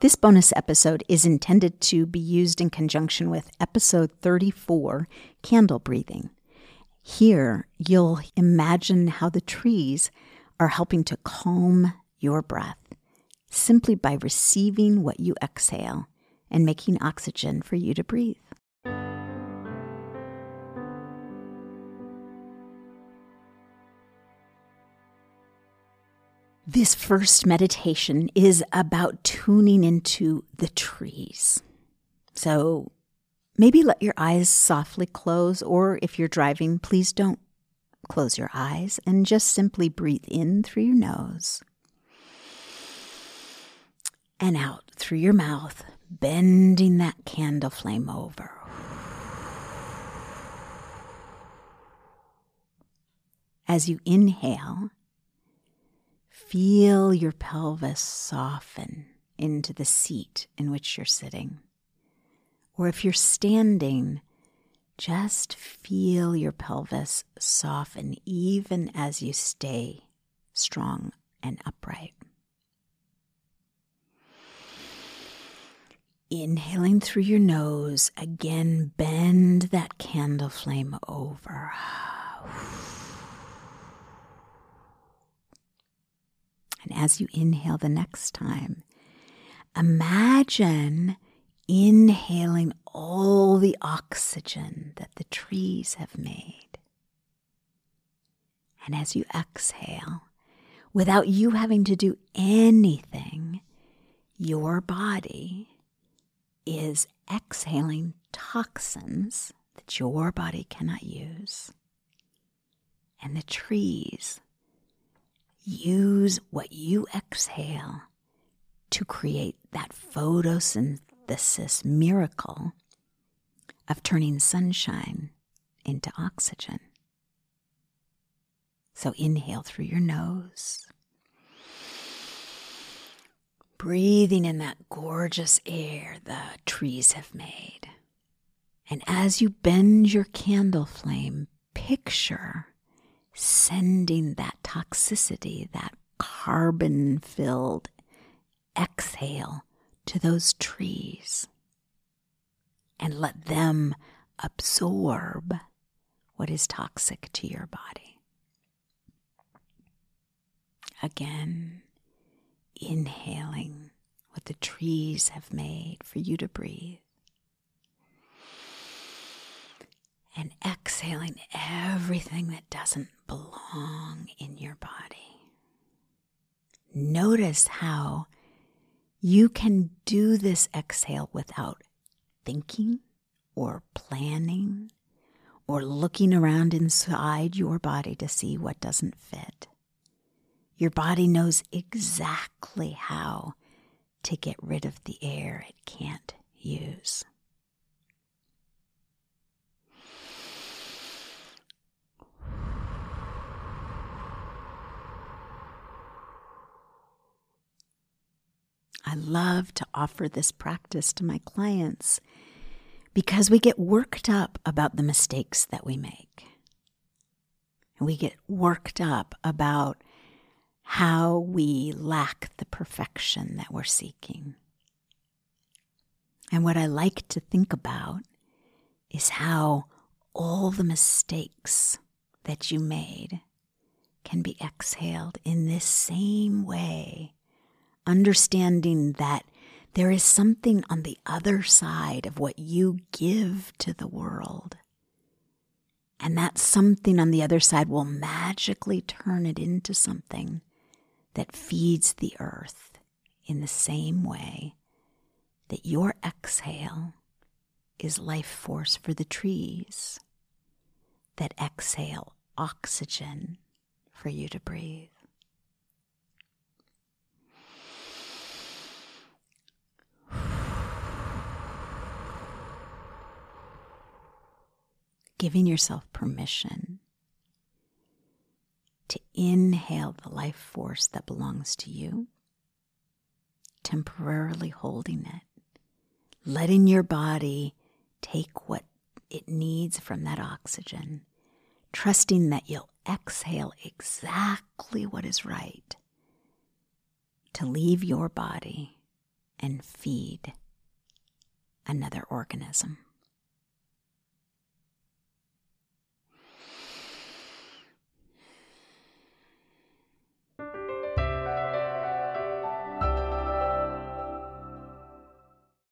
This bonus episode is intended to be used in conjunction with episode 34, Candle Breathing. Here, you'll imagine how the trees are helping to calm your breath simply by receiving what you exhale and making oxygen for you to breathe. This first meditation is about tuning into the trees. So maybe let your eyes softly close, or if you're driving, please don't close your eyes and just simply breathe in through your nose and out through your mouth, bending that candle flame over. As you inhale, Feel your pelvis soften into the seat in which you're sitting. Or if you're standing, just feel your pelvis soften even as you stay strong and upright. Inhaling through your nose, again bend that candle flame over. As you inhale the next time, imagine inhaling all the oxygen that the trees have made. And as you exhale, without you having to do anything, your body is exhaling toxins that your body cannot use. And the trees use what you exhale to create that photosynthesis miracle of turning sunshine into oxygen. So inhale through your nose, breathing in that gorgeous air the trees have made. And as you bend your candle flame, picture sending that toxicity, that carbon filled exhale to those trees and let them absorb what is toxic to your body. Again, inhaling what the trees have made for you to breathe. And exhaling everything that doesn't belong in your body. Notice how you can do this exhale without thinking or planning or looking around inside your body to see what doesn't fit. Your body knows exactly how to get rid of the air it can't use. I love to offer this practice to my clients because we get worked up about the mistakes that we make. And we get worked up about how we lack the perfection that we're seeking. And what I like to think about is how all the mistakes that you made can be exhaled in this same way understanding that there is something on the other side of what you give to the world. And that something on the other side will magically turn it into something that feeds the earth in the same way that your exhale is life force for the trees that exhale oxygen for you to breathe. Giving yourself permission to inhale the life force that belongs to you, temporarily holding it, letting your body take what it needs from that oxygen, trusting that you'll exhale exactly what is right to leave your body and feed another organism.